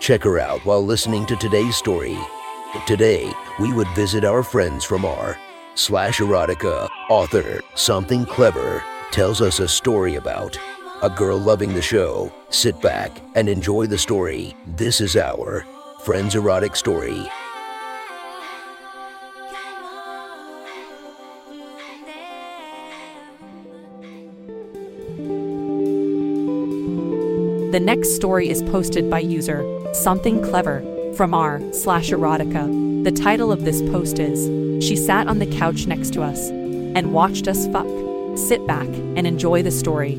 Check her out while listening to today's story. Today, we would visit our friends from r slash erotica author. Something clever tells us a story about a girl loving the show. Sit back and enjoy the story. This is our Friends Erotic Story. The next story is posted by user Something Clever from r slash erotica. The title of this post is She sat on the couch next to us and watched us fuck. Sit back and enjoy the story.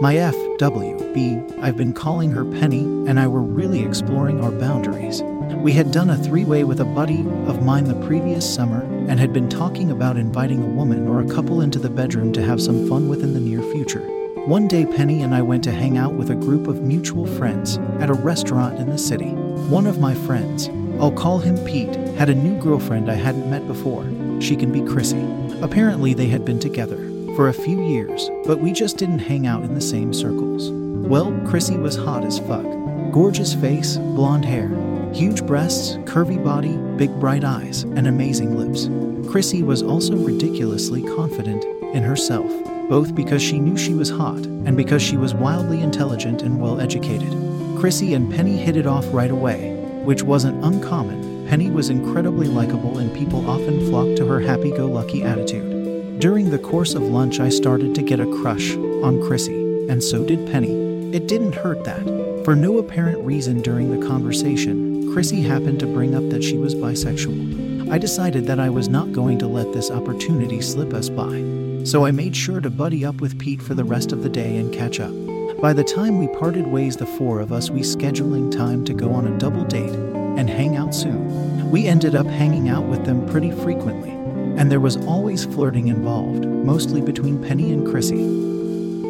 My FWB, I've been calling her Penny, and I were really exploring our boundaries. We had done a three way with a buddy of mine the previous summer and had been talking about inviting a woman or a couple into the bedroom to have some fun with in the near future. One day, Penny and I went to hang out with a group of mutual friends at a restaurant in the city. One of my friends, I'll call him Pete, had a new girlfriend I hadn't met before. She can be Chrissy. Apparently, they had been together for a few years, but we just didn't hang out in the same circles. Well, Chrissy was hot as fuck. Gorgeous face, blonde hair, huge breasts, curvy body, big bright eyes, and amazing lips. Chrissy was also ridiculously confident in herself, both because she knew she was hot and because she was wildly intelligent and well educated. Chrissy and Penny hit it off right away, which wasn't uncommon. Penny was incredibly likable and people often flocked to her happy go lucky attitude. During the course of lunch, I started to get a crush on Chrissy, and so did Penny. It didn't hurt that. For no apparent reason during the conversation, Chrissy happened to bring up that she was bisexual. I decided that I was not going to let this opportunity slip us by, so I made sure to buddy up with Pete for the rest of the day and catch up. By the time we parted ways, the four of us, we scheduling time to go on a double date and hang out soon. We ended up hanging out with them pretty frequently, and there was always flirting involved, mostly between Penny and Chrissy.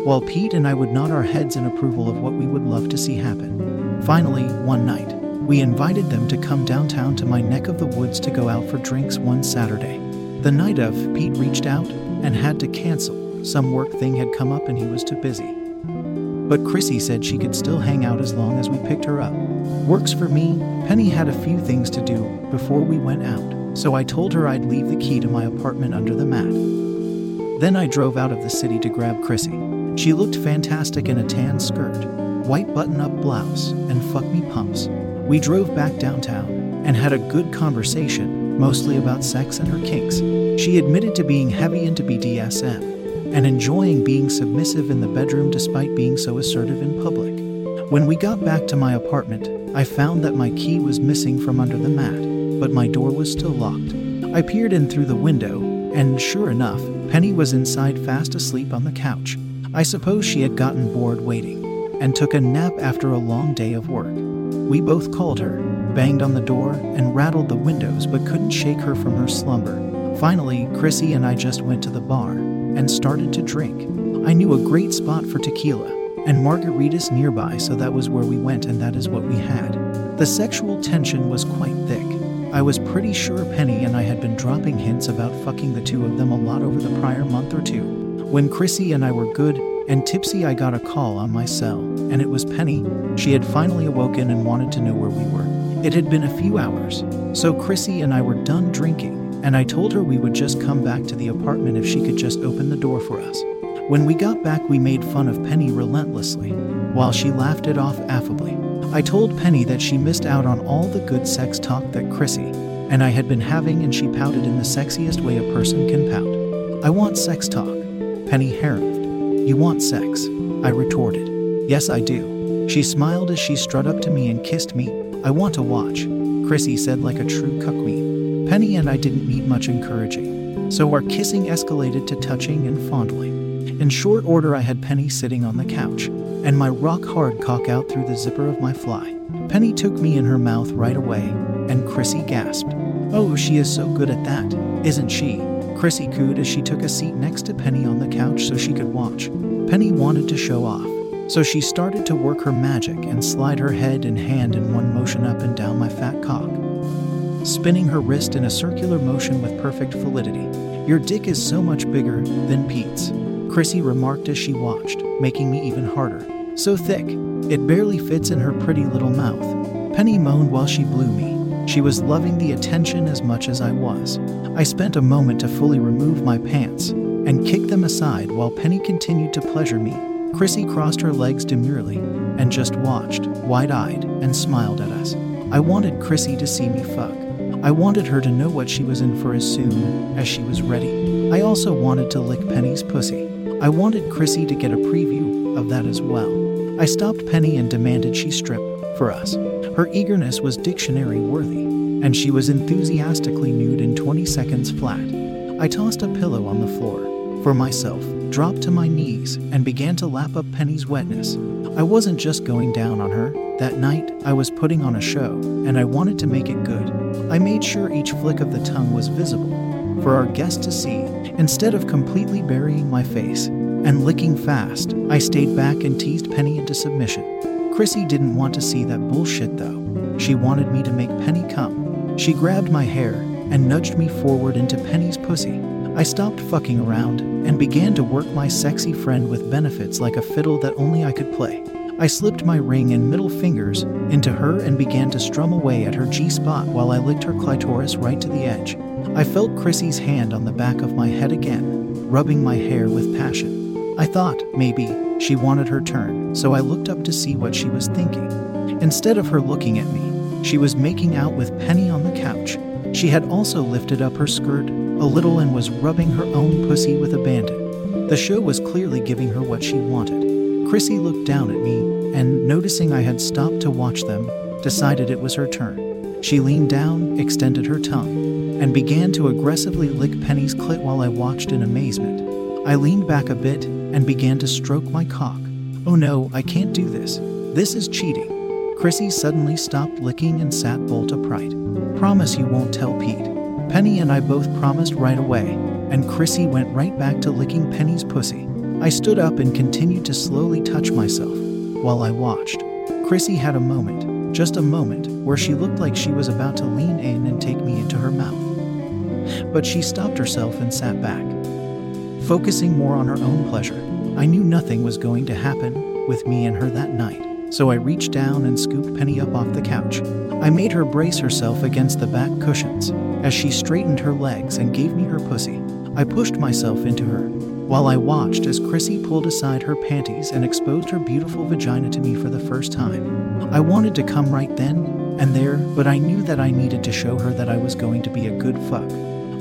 While Pete and I would nod our heads in approval of what we would love to see happen. Finally, one night, we invited them to come downtown to my neck of the woods to go out for drinks one Saturday. The night of, Pete reached out and had to cancel. Some work thing had come up and he was too busy. But Chrissy said she could still hang out as long as we picked her up. Works for me, Penny had a few things to do before we went out, so I told her I'd leave the key to my apartment under the mat. Then I drove out of the city to grab Chrissy. She looked fantastic in a tan skirt, white button up blouse, and fuck me pumps. We drove back downtown and had a good conversation, mostly about sex and her kinks. She admitted to being heavy into BDSM and enjoying being submissive in the bedroom despite being so assertive in public. When we got back to my apartment, I found that my key was missing from under the mat, but my door was still locked. I peered in through the window, and sure enough, Penny was inside fast asleep on the couch. I suppose she had gotten bored waiting and took a nap after a long day of work. We both called her, banged on the door, and rattled the windows but couldn't shake her from her slumber. Finally, Chrissy and I just went to the bar and started to drink. I knew a great spot for tequila and margaritas nearby, so that was where we went and that is what we had. The sexual tension was quite thick. I was pretty sure Penny and I had been dropping hints about fucking the two of them a lot over the prior month or two. When Chrissy and I were good and tipsy, I got a call on my cell, and it was Penny. She had finally awoken and wanted to know where we were. It had been a few hours, so Chrissy and I were done drinking, and I told her we would just come back to the apartment if she could just open the door for us. When we got back, we made fun of Penny relentlessly, while she laughed it off affably. I told Penny that she missed out on all the good sex talk that Chrissy and I had been having, and she pouted in the sexiest way a person can pout. I want sex talk. Penny harumphed. You want sex? I retorted. Yes, I do. She smiled as she strut up to me and kissed me. I want to watch, Chrissy said like a true cuckquean. Penny and I didn't need much encouraging, so our kissing escalated to touching and fondling. In short order, I had Penny sitting on the couch, and my rock hard cock out through the zipper of my fly. Penny took me in her mouth right away, and Chrissy gasped. Oh, she is so good at that, isn't she? Chrissy cooed as she took a seat next to Penny on the couch so she could watch. Penny wanted to show off, so she started to work her magic and slide her head and hand in one motion up and down my fat cock, spinning her wrist in a circular motion with perfect validity. Your dick is so much bigger than Pete's, Chrissy remarked as she watched, making me even harder. So thick, it barely fits in her pretty little mouth. Penny moaned while she blew me. She was loving the attention as much as I was. I spent a moment to fully remove my pants and kick them aside while Penny continued to pleasure me. Chrissy crossed her legs demurely and just watched, wide eyed, and smiled at us. I wanted Chrissy to see me fuck. I wanted her to know what she was in for as soon as she was ready. I also wanted to lick Penny's pussy. I wanted Chrissy to get a preview of that as well. I stopped Penny and demanded she strip for us. Her eagerness was dictionary worthy, and she was enthusiastically nude in 20 seconds flat. I tossed a pillow on the floor for myself, dropped to my knees, and began to lap up Penny's wetness. I wasn't just going down on her. That night, I was putting on a show, and I wanted to make it good. I made sure each flick of the tongue was visible for our guest to see. Instead of completely burying my face and licking fast, I stayed back and teased Penny into submission. Chrissy didn't want to see that bullshit though. She wanted me to make Penny come. She grabbed my hair and nudged me forward into Penny's pussy. I stopped fucking around and began to work my sexy friend with benefits like a fiddle that only I could play. I slipped my ring and middle fingers into her and began to strum away at her G spot while I licked her clitoris right to the edge. I felt Chrissy's hand on the back of my head again, rubbing my hair with passion. I thought, maybe, she wanted her turn, so I looked up to see what she was thinking. Instead of her looking at me, she was making out with Penny on the couch. She had also lifted up her skirt a little and was rubbing her own pussy with abandon. The show was clearly giving her what she wanted. Chrissy looked down at me and, noticing I had stopped to watch them, decided it was her turn. She leaned down, extended her tongue, and began to aggressively lick Penny's clit while I watched in amazement. I leaned back a bit and began to stroke my cock. Oh no, I can't do this. This is cheating. Chrissy suddenly stopped licking and sat bolt upright. Promise you won't tell Pete. Penny and I both promised right away, and Chrissy went right back to licking Penny's pussy. I stood up and continued to slowly touch myself while I watched. Chrissy had a moment, just a moment, where she looked like she was about to lean in and take me into her mouth. But she stopped herself and sat back, focusing more on her own pleasure. I knew nothing was going to happen with me and her that night, so I reached down and scooped Penny up off the couch. I made her brace herself against the back cushions as she straightened her legs and gave me her pussy. I pushed myself into her while I watched as Chrissy pulled aside her panties and exposed her beautiful vagina to me for the first time. I wanted to come right then and there, but I knew that I needed to show her that I was going to be a good fuck.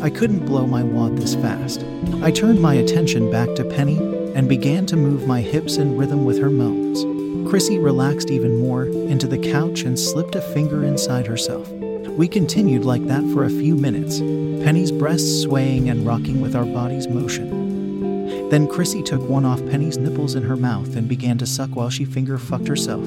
I couldn't blow my wad this fast. I turned my attention back to Penny and began to move my hips in rhythm with her moans. Chrissy relaxed even more into the couch and slipped a finger inside herself. We continued like that for a few minutes, Penny's breasts swaying and rocking with our bodies' motion. Then Chrissy took one off Penny's nipples in her mouth and began to suck while she finger fucked herself.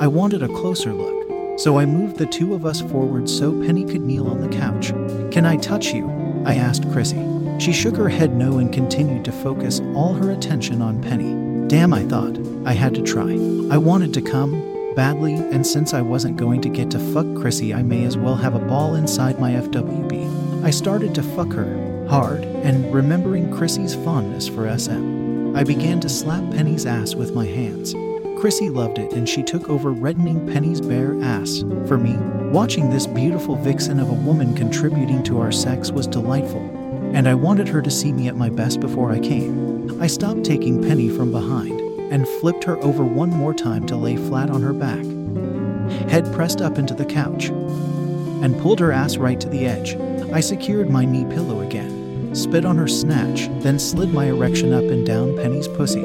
I wanted a closer look, so I moved the two of us forward so Penny could kneel on the couch. Can I touch you? I asked Chrissy. She shook her head no and continued to focus all her attention on Penny. Damn, I thought. I had to try. I wanted to come, badly, and since I wasn't going to get to fuck Chrissy, I may as well have a ball inside my FWB. I started to fuck her, hard, and remembering Chrissy's fondness for SM, I began to slap Penny's ass with my hands. Chrissy loved it and she took over reddening Penny's bare ass. For me, watching this beautiful vixen of a woman contributing to our sex was delightful, and I wanted her to see me at my best before I came. I stopped taking Penny from behind and flipped her over one more time to lay flat on her back, head pressed up into the couch, and pulled her ass right to the edge. I secured my knee pillow again, spit on her snatch, then slid my erection up and down Penny's pussy,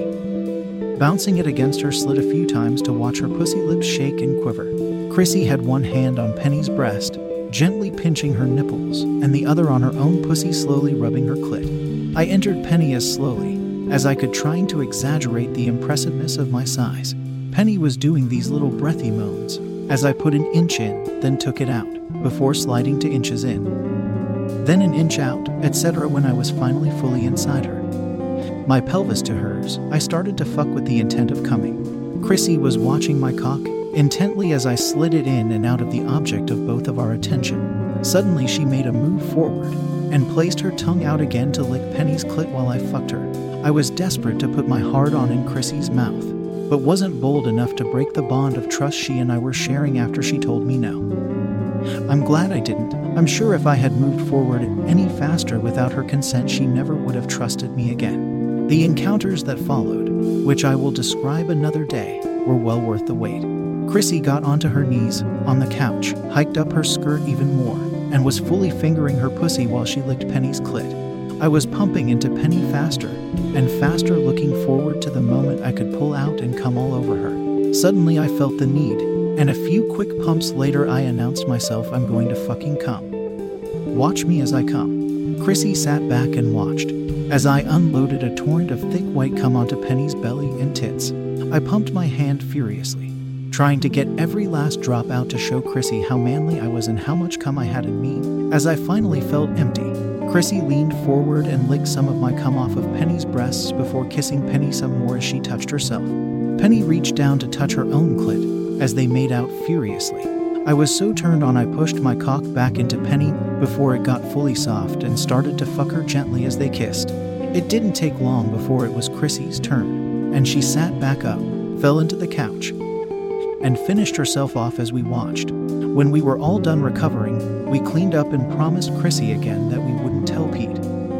bouncing it against her slit a few times to watch her pussy lips shake and quiver. Chrissy had one hand on Penny's breast, gently pinching her nipples, and the other on her own pussy, slowly rubbing her clit. I entered Penny as slowly, as I could, trying to exaggerate the impressiveness of my size. Penny was doing these little breathy moans as I put an inch in, then took it out, before sliding to inches in. Then an inch out, etc. when I was finally fully inside her. My pelvis to hers, I started to fuck with the intent of coming. Chrissy was watching my cock intently as I slid it in and out of the object of both of our attention. Suddenly, she made a move forward and placed her tongue out again to lick Penny's clit while I fucked her. I was desperate to put my hard on in Chrissy's mouth, but wasn't bold enough to break the bond of trust she and I were sharing after she told me no. I'm glad I didn't. I'm sure if I had moved forward any faster without her consent, she never would have trusted me again. The encounters that followed, which I will describe another day, were well worth the wait. Chrissy got onto her knees on the couch, hiked up her skirt even more, and was fully fingering her pussy while she licked Penny's clit. I was pumping into Penny faster and faster, looking forward to the moment I could pull out and come all over her. Suddenly, I felt the need, and a few quick pumps later, I announced myself I'm going to fucking come. Watch me as I come. Chrissy sat back and watched as I unloaded a torrent of thick white cum onto Penny's belly and tits. I pumped my hand furiously trying to get every last drop out to show Chrissy how manly I was and how much cum I had in me. As I finally felt empty, Chrissy leaned forward and licked some of my cum off of Penny's breasts before kissing Penny some more as she touched herself. Penny reached down to touch her own clit as they made out furiously. I was so turned on I pushed my cock back into Penny before it got fully soft and started to fuck her gently as they kissed. It didn't take long before it was Chrissy's turn, and she sat back up, fell into the couch, and finished herself off as we watched. When we were all done recovering, we cleaned up and promised Chrissy again that we.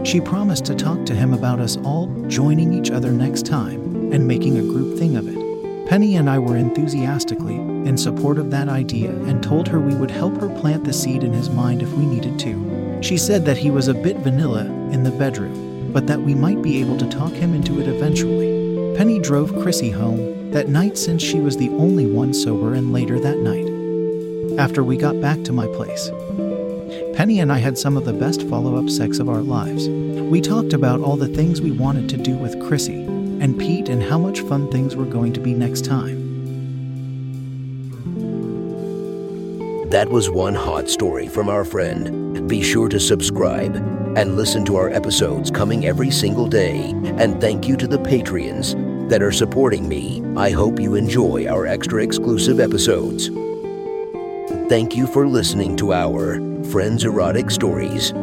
She promised to talk to him about us all joining each other next time and making a group thing of it. Penny and I were enthusiastically in support of that idea and told her we would help her plant the seed in his mind if we needed to. She said that he was a bit vanilla in the bedroom, but that we might be able to talk him into it eventually. Penny drove Chrissy home that night since she was the only one sober, and later that night, after we got back to my place. Penny and I had some of the best follow up sex of our lives. We talked about all the things we wanted to do with Chrissy and Pete and how much fun things were going to be next time. That was one hot story from our friend. Be sure to subscribe and listen to our episodes coming every single day. And thank you to the Patreons that are supporting me. I hope you enjoy our extra exclusive episodes. Thank you for listening to our Friends Erotic Stories.